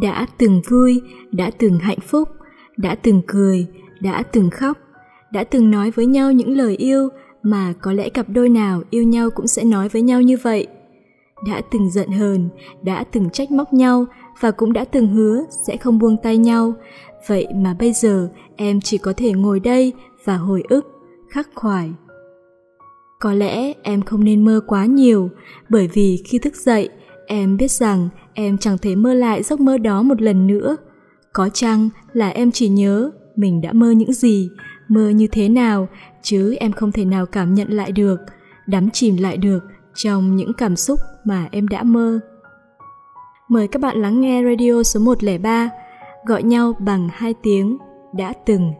đã từng vui, đã từng hạnh phúc, đã từng cười, đã từng khóc, đã từng nói với nhau những lời yêu mà có lẽ cặp đôi nào yêu nhau cũng sẽ nói với nhau như vậy. Đã từng giận hờn, đã từng trách móc nhau và cũng đã từng hứa sẽ không buông tay nhau. Vậy mà bây giờ em chỉ có thể ngồi đây và hồi ức, khắc khoải. Có lẽ em không nên mơ quá nhiều, bởi vì khi thức dậy, em biết rằng em chẳng thể mơ lại giấc mơ đó một lần nữa có chăng là em chỉ nhớ mình đã mơ những gì mơ như thế nào chứ em không thể nào cảm nhận lại được đắm chìm lại được trong những cảm xúc mà em đã mơ. Mời các bạn lắng nghe radio số 103, gọi nhau bằng hai tiếng, đã từng.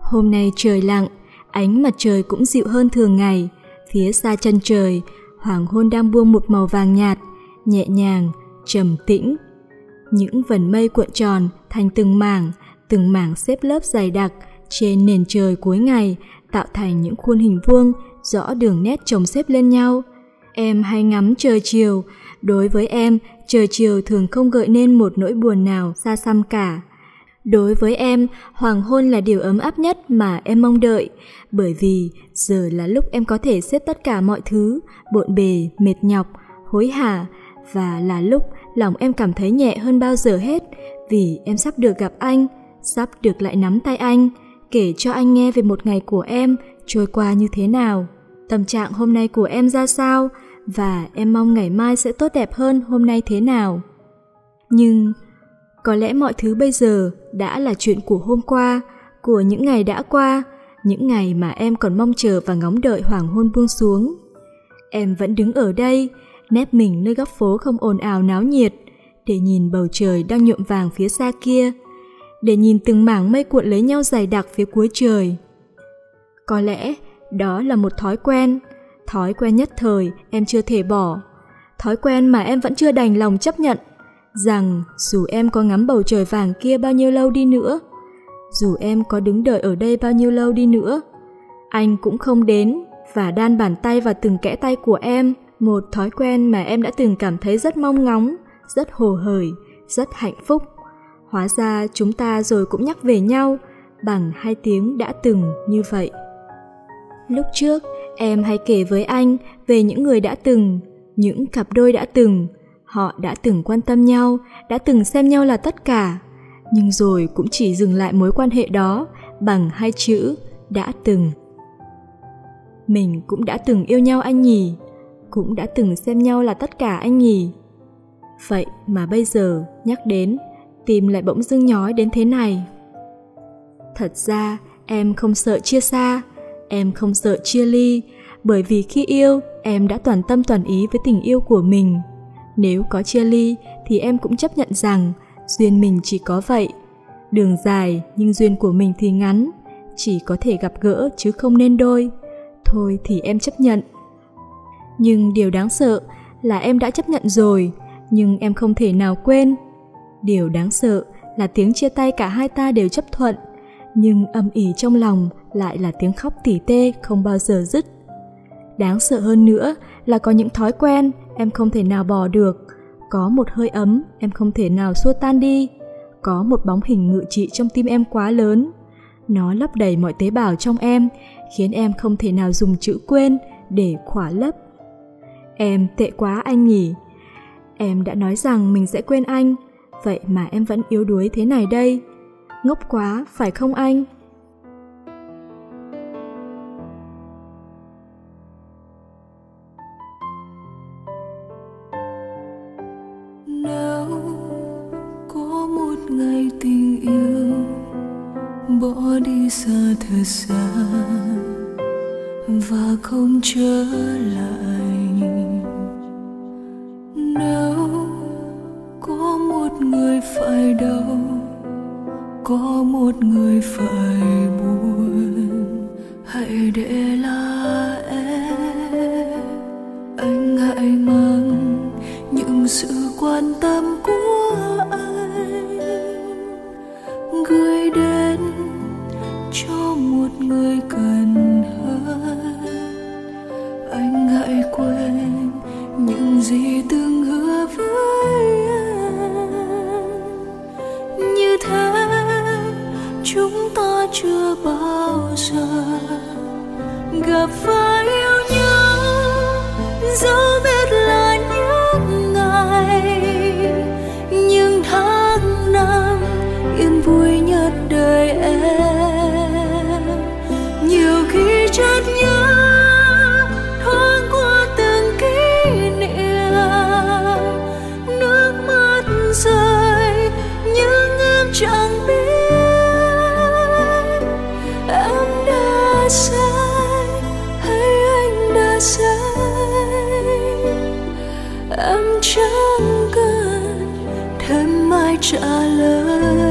Hôm nay trời lặng, ánh mặt trời cũng dịu hơn thường ngày, phía xa chân trời, hoàng hôn đang buông một màu vàng nhạt, nhẹ nhàng, trầm tĩnh. Những vần mây cuộn tròn thành từng mảng, từng mảng xếp lớp dày đặc trên nền trời cuối ngày tạo thành những khuôn hình vuông rõ đường nét chồng xếp lên nhau. Em hay ngắm trời chiều, đối với em, trời chiều thường không gợi nên một nỗi buồn nào xa xăm cả. Đối với em, hoàng hôn là điều ấm áp nhất mà em mong đợi, bởi vì giờ là lúc em có thể xếp tất cả mọi thứ, bộn bề, mệt nhọc, hối hả, và là lúc lòng em cảm thấy nhẹ hơn bao giờ hết, vì em sắp được gặp anh, sắp được lại nắm tay anh, kể cho anh nghe về một ngày của em trôi qua như thế nào tâm trạng hôm nay của em ra sao và em mong ngày mai sẽ tốt đẹp hơn hôm nay thế nào. Nhưng có lẽ mọi thứ bây giờ đã là chuyện của hôm qua của những ngày đã qua những ngày mà em còn mong chờ và ngóng đợi hoàng hôn buông xuống. Em vẫn đứng ở đây nép mình nơi góc phố không ồn ào náo nhiệt, để nhìn bầu trời đang nhuộm vàng phía xa kia, để nhìn từng mảng mây cuộn lấy nhau dày đặc phía cuối trời. Có lẽ đó là một thói quen thói quen nhất thời em chưa thể bỏ, thói quen mà em vẫn chưa đành lòng chấp nhận rằng dù em có ngắm bầu trời vàng kia bao nhiêu lâu đi nữa, dù em có đứng đợi ở đây bao nhiêu lâu đi nữa, anh cũng không đến và đan bàn tay vào từng kẽ tay của em một thói quen mà em đã từng cảm thấy rất mong ngóng, rất hồ hởi, rất hạnh phúc. Hóa ra chúng ta rồi cũng nhắc về nhau bằng hai tiếng đã từng như vậy. Lúc trước, em hay kể với anh về những người đã từng, những cặp đôi đã từng. Họ đã từng quan tâm nhau, đã từng xem nhau là tất cả. Nhưng rồi cũng chỉ dừng lại mối quan hệ đó bằng hai chữ đã từng. Mình cũng đã từng yêu nhau anh nhỉ? Cũng đã từng xem nhau là tất cả anh nhỉ? Vậy mà bây giờ nhắc đến, tim lại bỗng dưng nhói đến thế này. Thật ra, em không sợ chia xa, em không sợ chia ly, bởi vì khi yêu, em đã toàn tâm toàn ý với tình yêu của mình. Nếu có chia ly, thì em cũng chấp nhận rằng duyên mình chỉ có vậy. Đường dài nhưng duyên của mình thì ngắn, chỉ có thể gặp gỡ chứ không nên đôi. Thôi thì em chấp nhận nhưng điều đáng sợ là em đã chấp nhận rồi, nhưng em không thể nào quên. Điều đáng sợ là tiếng chia tay cả hai ta đều chấp thuận, nhưng âm ỉ trong lòng lại là tiếng khóc tỉ tê không bao giờ dứt. Đáng sợ hơn nữa là có những thói quen em không thể nào bỏ được. Có một hơi ấm em không thể nào xua tan đi. Có một bóng hình ngự trị trong tim em quá lớn. Nó lấp đầy mọi tế bào trong em, khiến em không thể nào dùng chữ quên để khỏa lấp em tệ quá anh nhỉ. Em đã nói rằng mình sẽ quên anh. Vậy mà em vẫn yếu đuối thế này đây. Ngốc quá, phải không anh? Nếu có một ngày tình yêu bỏ đi xa thật xa và không trở lại có một người phải gặp và yêu nhau dẫu biết là những ngày nhưng tháng năm yên vui nhất đời em. Nhiều khi chợt nhớ, thoáng qua từng kỷ niệm, nước mắt rơi, nhưng em chẳng biết, em đã xa thêm ai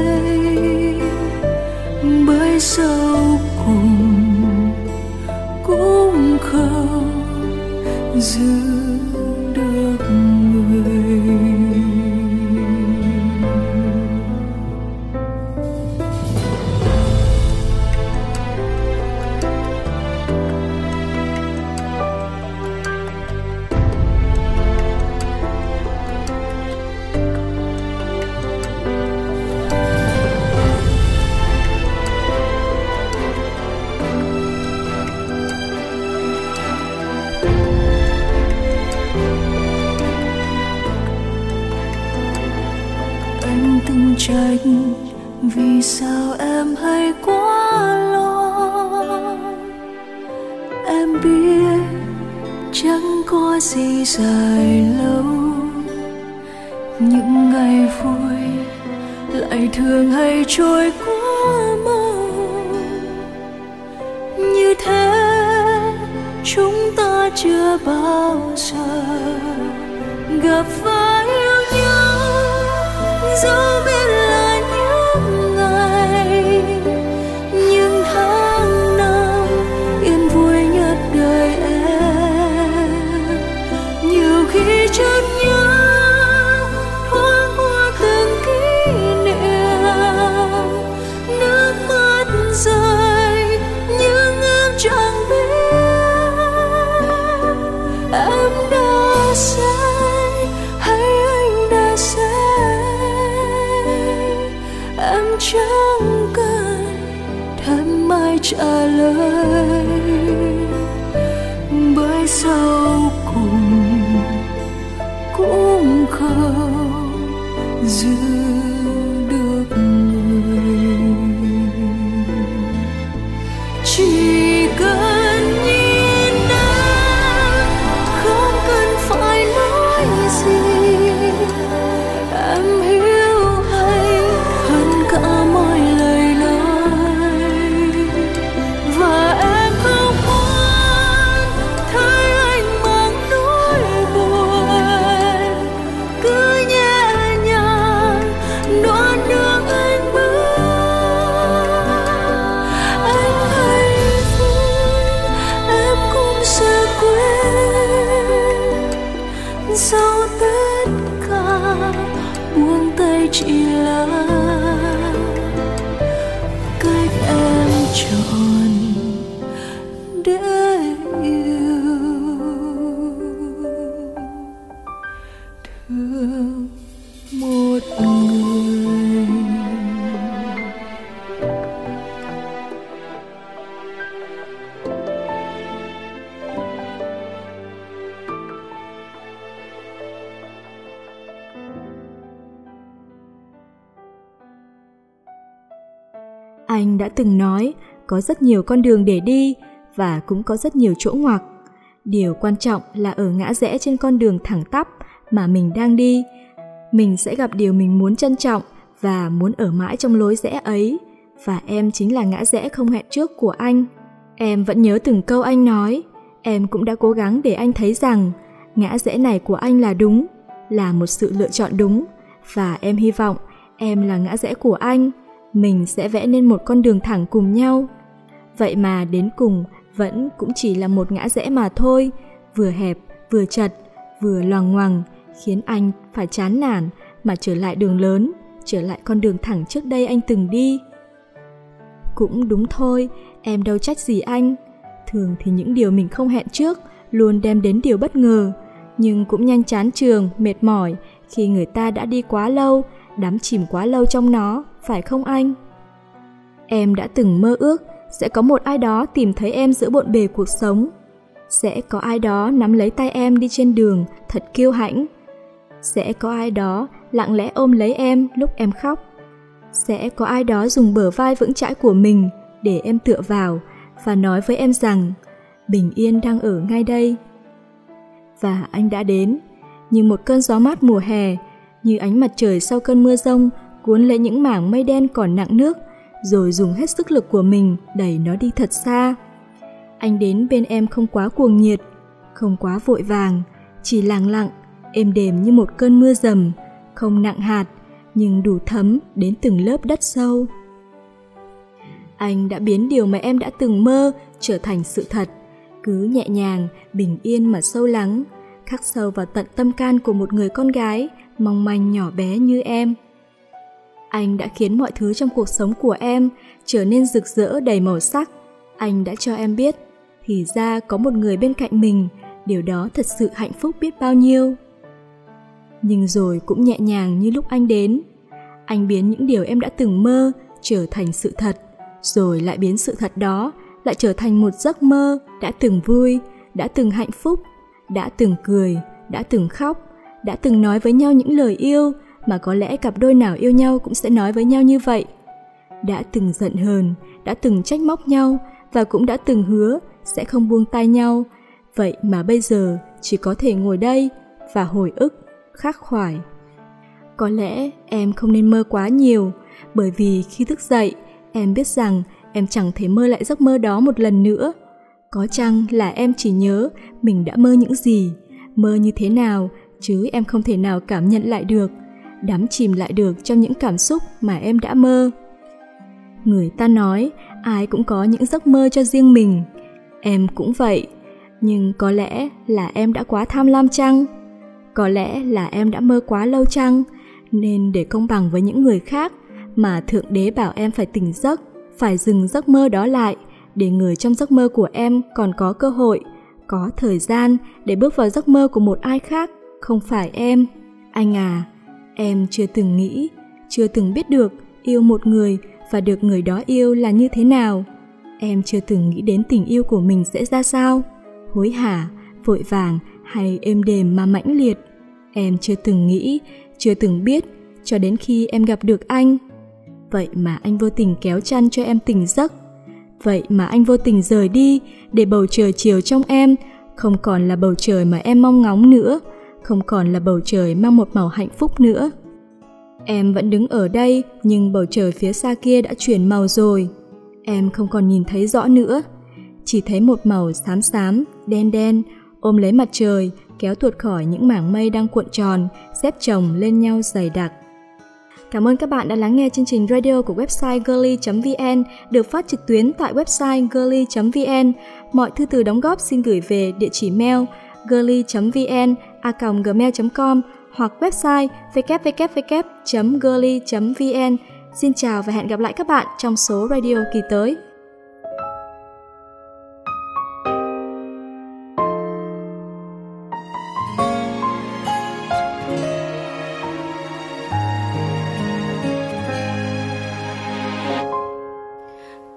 chẳng gì dài lâu. Những ngày vui lại thường hay trôi quá mau như thế chúng ta chưa bao giờ gặp phải yêu nhau. Dẫu biết em chẳng cần thêm mai trả lời. Bởi sau chỉ là cách em chọn. Anh đã từng nói có rất nhiều con đường để đi và cũng có rất nhiều chỗ ngoặc. Điều quan trọng là ở ngã rẽ trên con đường thẳng tắp mà mình đang đi, mình sẽ gặp điều mình muốn trân trọng và muốn ở mãi trong lối rẽ ấy. Và em chính là ngã rẽ không hẹn trước của anh. Em vẫn nhớ từng câu anh nói, em cũng đã cố gắng để anh thấy rằng ngã rẽ này của anh là đúng, là một sự lựa chọn đúng và em hy vọng em là ngã rẽ của anh mình sẽ vẽ nên một con đường thẳng cùng nhau. Vậy mà đến cùng vẫn cũng chỉ là một ngã rẽ mà thôi, vừa hẹp, vừa chật, vừa loằng ngoằng, khiến anh phải chán nản mà trở lại đường lớn, trở lại con đường thẳng trước đây anh từng đi. Cũng đúng thôi, em đâu trách gì anh. Thường thì những điều mình không hẹn trước luôn đem đến điều bất ngờ, nhưng cũng nhanh chán trường, mệt mỏi khi người ta đã đi quá lâu đắm chìm quá lâu trong nó phải không anh Em đã từng mơ ước sẽ có một ai đó tìm thấy em giữa bộn bề cuộc sống. Sẽ có ai đó nắm lấy tay em đi trên đường thật kiêu hãnh. Sẽ có ai đó lặng lẽ ôm lấy em lúc em khóc. Sẽ có ai đó dùng bờ vai vững chãi của mình để em tựa vào và nói với em rằng bình yên đang ở ngay đây. Và anh đã đến, như một cơn gió mát mùa hè, như ánh mặt trời sau cơn mưa rông cuốn lấy những mảng mây đen còn nặng nước rồi dùng hết sức lực của mình đẩy nó đi thật xa. Anh đến bên em không quá cuồng nhiệt, không quá vội vàng, chỉ lặng lặng, êm đềm như một cơn mưa rầm, không nặng hạt, nhưng đủ thấm đến từng lớp đất sâu. Anh đã biến điều mà em đã từng mơ trở thành sự thật, cứ nhẹ nhàng, bình yên mà sâu lắng, khắc sâu vào tận tâm can của một người con gái mong manh nhỏ bé như em. Anh đã khiến mọi thứ trong cuộc sống của em trở nên rực rỡ đầy màu sắc. Anh đã cho em biết, thì ra có một người bên cạnh mình, điều đó thật sự hạnh phúc biết bao nhiêu. Nhưng rồi cũng nhẹ nhàng như lúc anh đến. Anh biến những điều em đã từng mơ trở thành sự thật, rồi lại biến sự thật đó lại trở thành một giấc mơ đã từng vui, đã từng hạnh phúc, đã từng cười, đã từng khóc, đã từng nói với nhau những lời yêu mà có lẽ cặp đôi nào yêu nhau cũng sẽ nói với nhau như vậy. Đã từng giận hờn, đã từng trách móc nhau và cũng đã từng hứa sẽ không buông tay nhau. Vậy mà bây giờ chỉ có thể ngồi đây và hồi ức, khắc khoải. Có lẽ em không nên mơ quá nhiều, bởi vì khi thức dậy, em biết rằng em chẳng thể mơ lại giấc mơ đó một lần nữa. Có chăng là em chỉ nhớ mình đã mơ những gì, mơ như thế nào, chứ em không thể nào cảm nhận lại được, đắm chìm lại được trong những cảm xúc mà em đã mơ. Người ta nói, ai cũng có những giấc mơ cho riêng mình. Em cũng vậy, nhưng có lẽ là em đã quá tham lam chăng? Có lẽ là em đã mơ quá lâu chăng? Nên để công bằng với những người khác mà thượng đế bảo em phải tỉnh giấc, phải dừng giấc mơ đó lại, để người trong giấc mơ của em còn có cơ hội, có thời gian để bước vào giấc mơ của một ai khác không phải em. Anh à em chưa từng nghĩ, chưa từng biết được yêu một người và được người đó yêu là như thế nào. Em chưa từng nghĩ đến tình yêu của mình sẽ ra sao. Hối hả, vội vàng hay êm đềm mà mãnh liệt. Em chưa từng nghĩ, chưa từng biết cho đến khi em gặp được anh. Vậy mà anh vô tình kéo chăn cho em tỉnh giấc. Vậy mà anh vô tình rời đi để bầu trời chiều trong em, không còn là bầu trời mà em mong ngóng nữa không còn là bầu trời mang một màu hạnh phúc nữa. Em vẫn đứng ở đây, nhưng bầu trời phía xa kia đã chuyển màu rồi. Em không còn nhìn thấy rõ nữa. Chỉ thấy một màu xám xám, đen đen, ôm lấy mặt trời, kéo tuột khỏi những mảng mây đang cuộn tròn, xếp chồng lên nhau dày đặc. Cảm ơn các bạn đã lắng nghe chương trình radio của website girly.vn được phát trực tuyến tại website girly.vn. Mọi thư từ đóng góp xin gửi về địa chỉ mail girly.vn a.gmail.com hoặc website www.girly.vn. Xin chào và hẹn gặp lại các bạn trong số radio kỳ tới.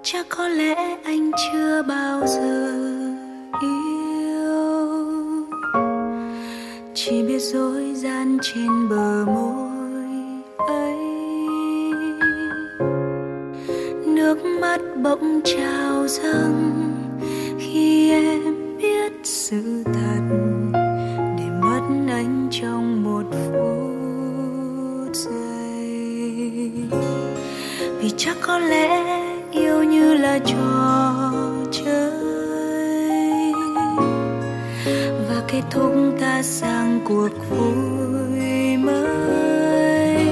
chắc có lẽ anh chưa bao giờ chỉ biết dối gian trên bờ môi ấy. Nước mắt bỗng trào dâng khi em biết sự thật. Để mất anh trong một phút giây. Vì chắc có lẽ yêu như là trò chơi. Kết thúc ta sang cuộc vui mới.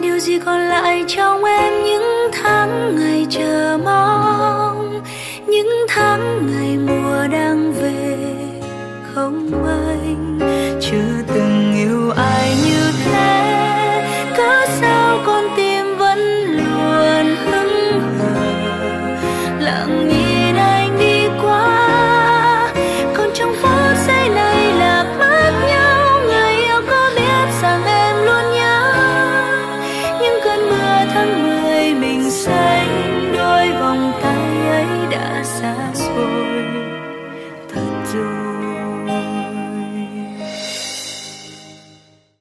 Điều gì còn lại trong em những tháng ngày chờ mong, những tháng ngày mùa đang về không anh? Chưa từng yêu ai như thế cớ sao con tim